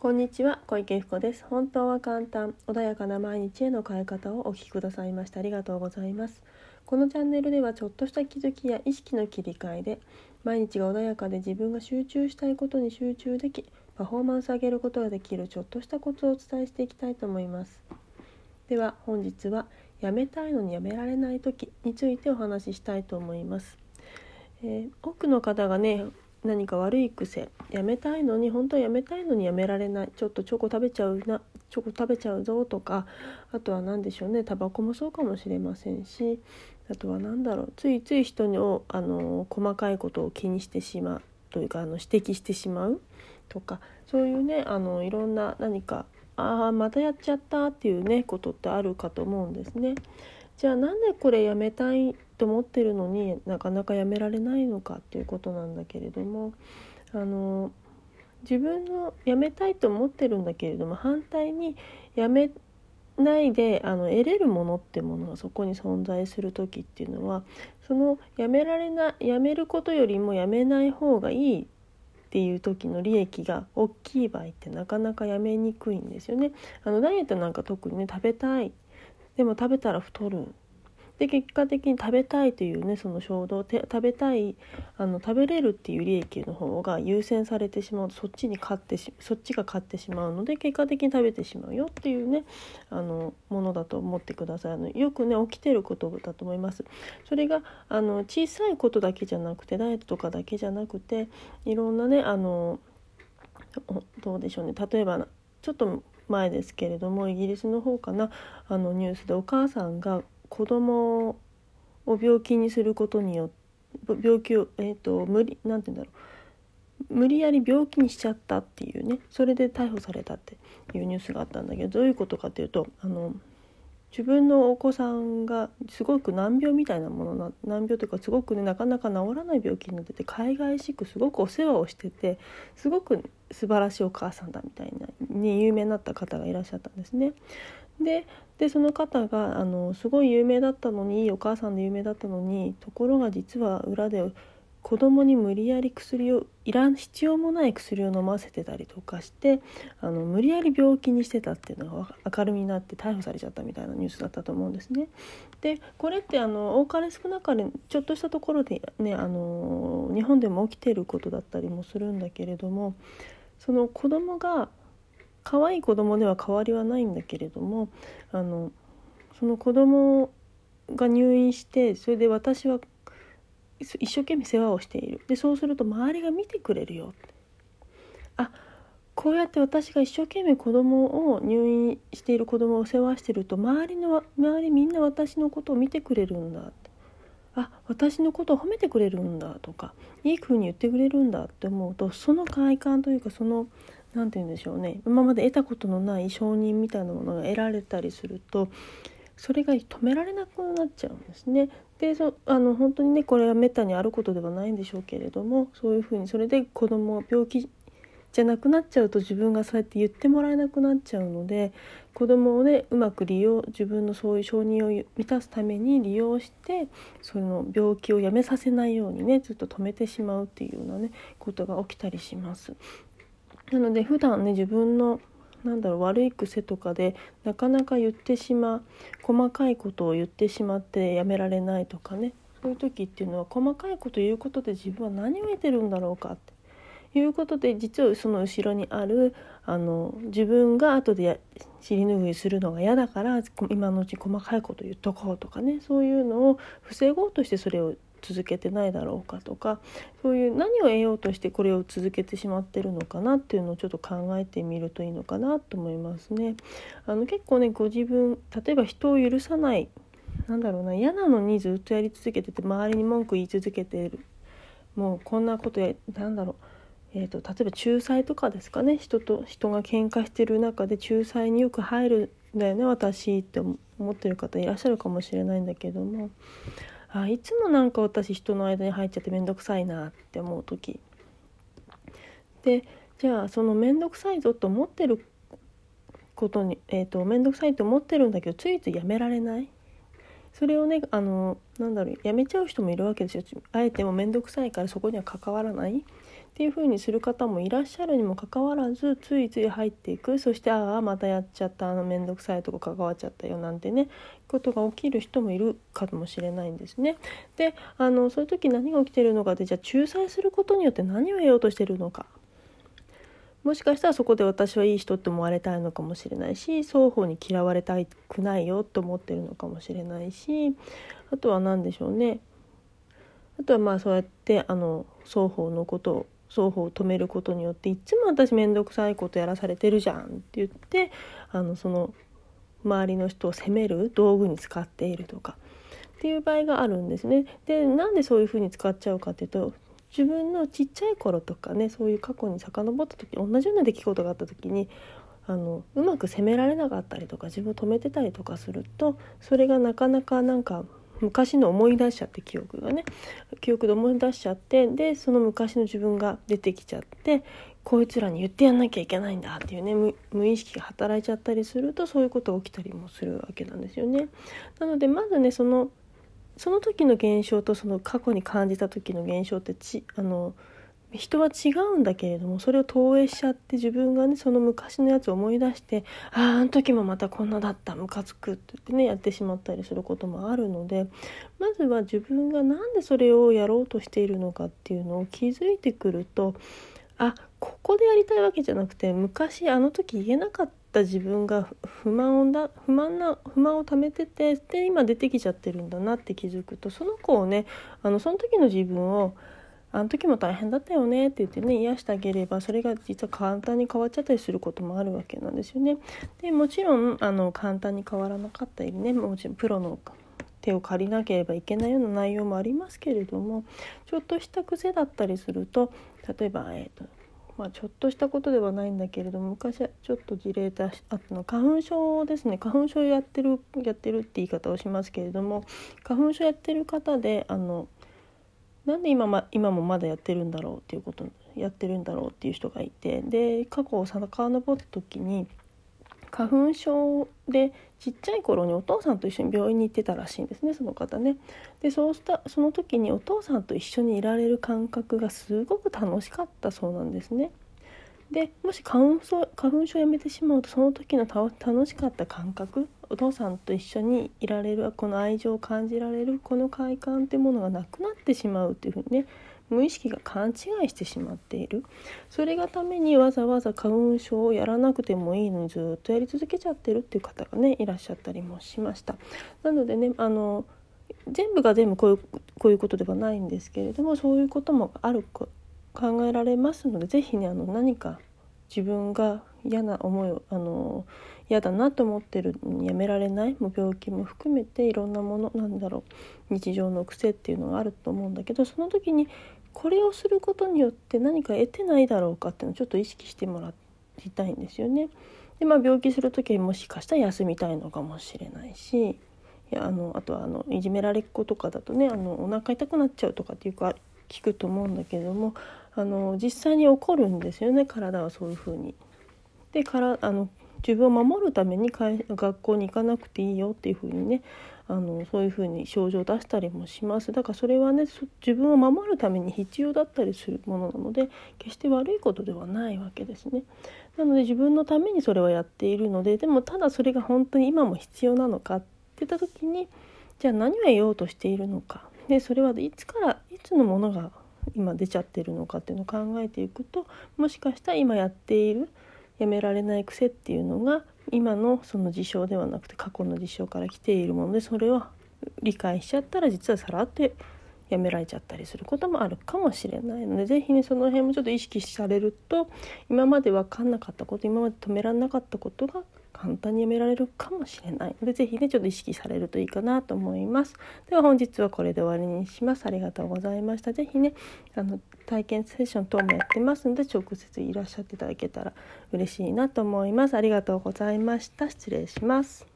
こんにちは小池福子です。本当は簡単穏やかな毎日への変え方をお聞きくださいましてありがとうございます。このチャンネルではちょっとした気づきや意識の切り替えで毎日が穏やかで自分が集中したいことに集中できパフォーマンスを上げることができるちょっとしたコツをお伝えしていきたいと思います。では本日はやめたいのにやめられない時についてお話ししたいと思います、えー、多くの方がね何か悪い癖やめたいのに本当はやめたいのにやめられない。ちょっとチョコ食べちゃうなチョコ食べちゃうぞとかあとは何でしょうね。タバコもそうかもしれませんしあとは何だろう。ついつい人のあの細かいことを気にしてしまうというかあの指摘してしまうとかそういうねあのいろんな何かああまたやっちゃったっていうねことってあるかと思うんですね。じゃあなんでこれやめたいと思ってるのになかなかやめられないのかっていうことなんだけれどもあの自分のやめたいと思ってるんだけれども反対にやめないであの得れるものってものがそこに存在する時っていうのはそのやめられなやめることよりもやめない方がいいっていう時の利益が大きい場合ってなかなかやめにくいんですよね。あのダイエットなんか特にね食べたいでも食べたら太るで結果的に食べたいというねその衝動て食べたいあの食べれるっていう利益の方が優先されてしまうとそっちに勝ってしそっちが勝ってしまうので結果的に食べてしまうよっていうねあのものだと思ってください。あのよくね起きてることだと思います。それがあの小さいことだけじゃなくてダイエットとかだけじゃなくていろんなねあのどうでしょうね。例えばちょっと前ですけれどもイギリスの方かな。あのニュースでお母さんが子供を病気にすることによって病気を、えーと、無理なんて言うんだろう無理やり病気にしちゃったっていうねそれで逮捕されたっていうニュースがあったんだけどどういうことかっていうとあの自分のお子さんがすごく難病みたいなものな難病というかすごくねなかなか治らない病気になってて海外しくすごくお世話をしててすごく素晴らしいお母さんだみたいなに有名になった方がいらっしゃったんですね。ででその方があのすごい有名だったのにいいお母さんで有名だったのにところが実は裏で子供に無理やり薬をいらん必要もない薬を飲ませてたりとかしてあの無理やり病気にしてたっていうのが明るみになって逮捕されちゃったみたいなニュースだったと思うんですね。でこれってあの多かれ少なかれちょっとしたところでねあの日本でも起きてることだったりもするんだけれどもその子供が可愛い子供では変わりはないんだけれどもあのその子供が入院してそれで私は一生懸命世話をしている。でそうすると周りが見てくれるよ。あこうやって私が一生懸命子供を入院している子供を世話してると周りの周りみんな私のことを見てくれるんだ。あ私のことを褒めてくれるんだとかいい風に言ってくれるんだって思うとその快感というかその何て言うんでしょうね今まで得たことのない承認みたいなものが得られたりするとそれが止められなくなっちゃうんですね。でそあの本当にねこれはめったにあることではないんでしょうけれどもそういうふうにそれで子供病気じゃなくなっちゃうと自分がそうやって言ってもらえなくなっちゃうので子供をねうまく利用自分のそういう承認を満たすために利用してその病気をやめさせないようにねずっと止めてしまうっていうようなねことが起きたりします。なので普段ね自分のなんだろう悪い癖とかでなかなか言ってしまう細かいことを言ってしまってやめられないとかねそういう時っていうのは細かいこと言うことで自分は何を得てるんだろうかって。いうことで実はその後ろにあるあの自分が後で尻拭いするのが嫌だから今のうち細かいこと言っとこうとかねそういうのを防ごうとしてそれを続けてないだろうかとかそういう何を得ようとしてこれを続けてしまってるのかなっていうのをちょっと考えてみるといいのかなと思いますね。あの結構ねご自分例えば人を許さないなんだろうな嫌なのにずっとやり続けてて周りに文句言い続けてる。もうこんなことやなんだろうえーと、例えば仲裁とかですかね。人と人が喧嘩してる中で仲裁によく入るんだよね私って思ってる方いらっしゃるかもしれないんだけども。あいつもなんか私人の間に入っちゃって面倒くさいなって思う時。でじゃあその面倒くさいぞと思ってることに、えーと、面倒くさいと思ってるんだけどついついやめられない？それをねあのなんだろうやめちゃう人もいるわけですよ。あえても面倒くさいからそこには関わらない。っていう風にする方もいらっしゃるにもかかわらずついつい入っていく。そしてああまたやっちゃった。あの面倒くさいとこ関わっちゃったよ。なんてねことが起きる人もいるかもしれないんですね。であのそういう時何が起きてるのかでじゃあ仲裁することによって何を得ようとしてるのか。もしかしたらそこで私はいい人って思われたいのかもしれないし双方に嫌われたくないよと思ってるのかもしれないしあとは何でしょうねあとはまあそうやってあの双方のことを双方を止めることによっていつも私面倒くさいことやらされてるじゃんって言ってあのその周りの人を責める道具に使っているとかっていう場合があるんですね。でなんでそういうふうに使っちゃうかっていうと自分のちっちゃい頃とかねそういう過去に遡った時同じような出来事があった時にあのうまく責められなかったりとか自分を止めてたりとかするとそれがなかなかなんか昔の思い出しちゃって記憶がね記憶で思い出しちゃってでその昔の自分が出てきちゃってこいつらに言ってやんなきゃいけないんだっていうね無意識が働いちゃったりするとそういうことが起きたりもするわけなんですよね。なのでまずねそのその時の現象とその過去に感じた時の現象ってちあの人は違うんだけれどもそれを投影しちゃって自分がねその昔のやつを思い出して「あああの時もまたこんなだったムカつく」って言ってねやってしまったりすることもあるのでまずは自分が何でそれをやろうとしているのかっていうのを気づいてくるとあここでやりたいわけじゃなくて昔あの時言えなかったった自分が不満をだ不満な不満を溜めててで今出てきちゃってるんだなって気づくとその子をねあのその時の自分をあの時も大変だったよねって言ってね癒してあげればそれが実は簡単に変わっちゃったりすることもあるわけなんですよね。でもちろんあの簡単に変わらなかったりねもちろんプロの手を借りなければいけないような内容もありますけれどもちょっとした癖だったりすると例えば、えーとまあ、ちょっとしたことではないんだけれども昔はちょっと事例だあったの。花粉症ですね。花粉症やってるやってるって言い方をしますけれども花粉症やってる方であのなんで今,、ま、今もまだやってるんだろうっていうことやってるんだろうっていう人がいてで過去を遡った時に花粉症でちっちゃい頃にお父さんと一緒に病院に行ってたらしいんですねその方ね。でそうしたその時にお父さんと一緒にいられる感覚がすごく楽しかったそうなんですね。でもし花粉症花粉症をやめてしまうとその時の楽しかった感覚お父さんと一緒にいられるこの愛情を感じられるこの快感ってものがなくなってしまうっていうふうにね無意識が勘違いしてしまっている。それがためにわざわざ花粉症をやらなくてもいいのにずっとやり続けちゃってるっていう方がねいらっしゃったりもしました。なのでねあの全部が全部こういうこういうことではないんですけれどもそういうこともある考えられますので是非ねあの何か自分が嫌な思いをあの嫌だなと思ってるやめられないもう病気も含めていろんなものなんだろう日常の癖っていうのがあると思うんだけどその時にこれをすることによって何か得てないだろうかっていうのをちょっと意識してもらいたいんですよね。でまあ病気する時もしかしたら休みたいのかもしれないしいやあのあとはあのいじめられっ子とかだとねあのお腹痛くなっちゃうとかっていうか聞くと思うんだけどもあの実際に起こるんですよね体はそういうふうに。でからあの自分を守るために学校に行かなくていいよっていうふうにねあのそういうふうに症状を出したりもしますだからそれはね自分を守るために必要だったりするものなので決して悪いことではないわけですね。なので自分のためにそれはやっているのででもただそれが本当に今も必要なのかって言った時にじゃあ何を得ようとしているのかでそれはいつからいつのものが今出ちゃってるのかっていうのを考えていくともしかしたら今やっているやめられない癖っていうのが今のその事象ではなくて過去の事象から来ているものでそれを理解しちゃったら実はさらってやめられちゃったりすることもあるかもしれないので是非ねその辺もちょっと意識されると今まで分かんなかったこと今まで止められなかったことが簡単にやめられるかもしれない。ので是非ねちょっと意識されるといいかなと思いますでは本日はこれで終わりにします。ありがとうございました。是非ねあの体験セッション等もやってますので直接いらっしゃっていただけたら嬉しいなと思います。ありがとうございました。失礼します。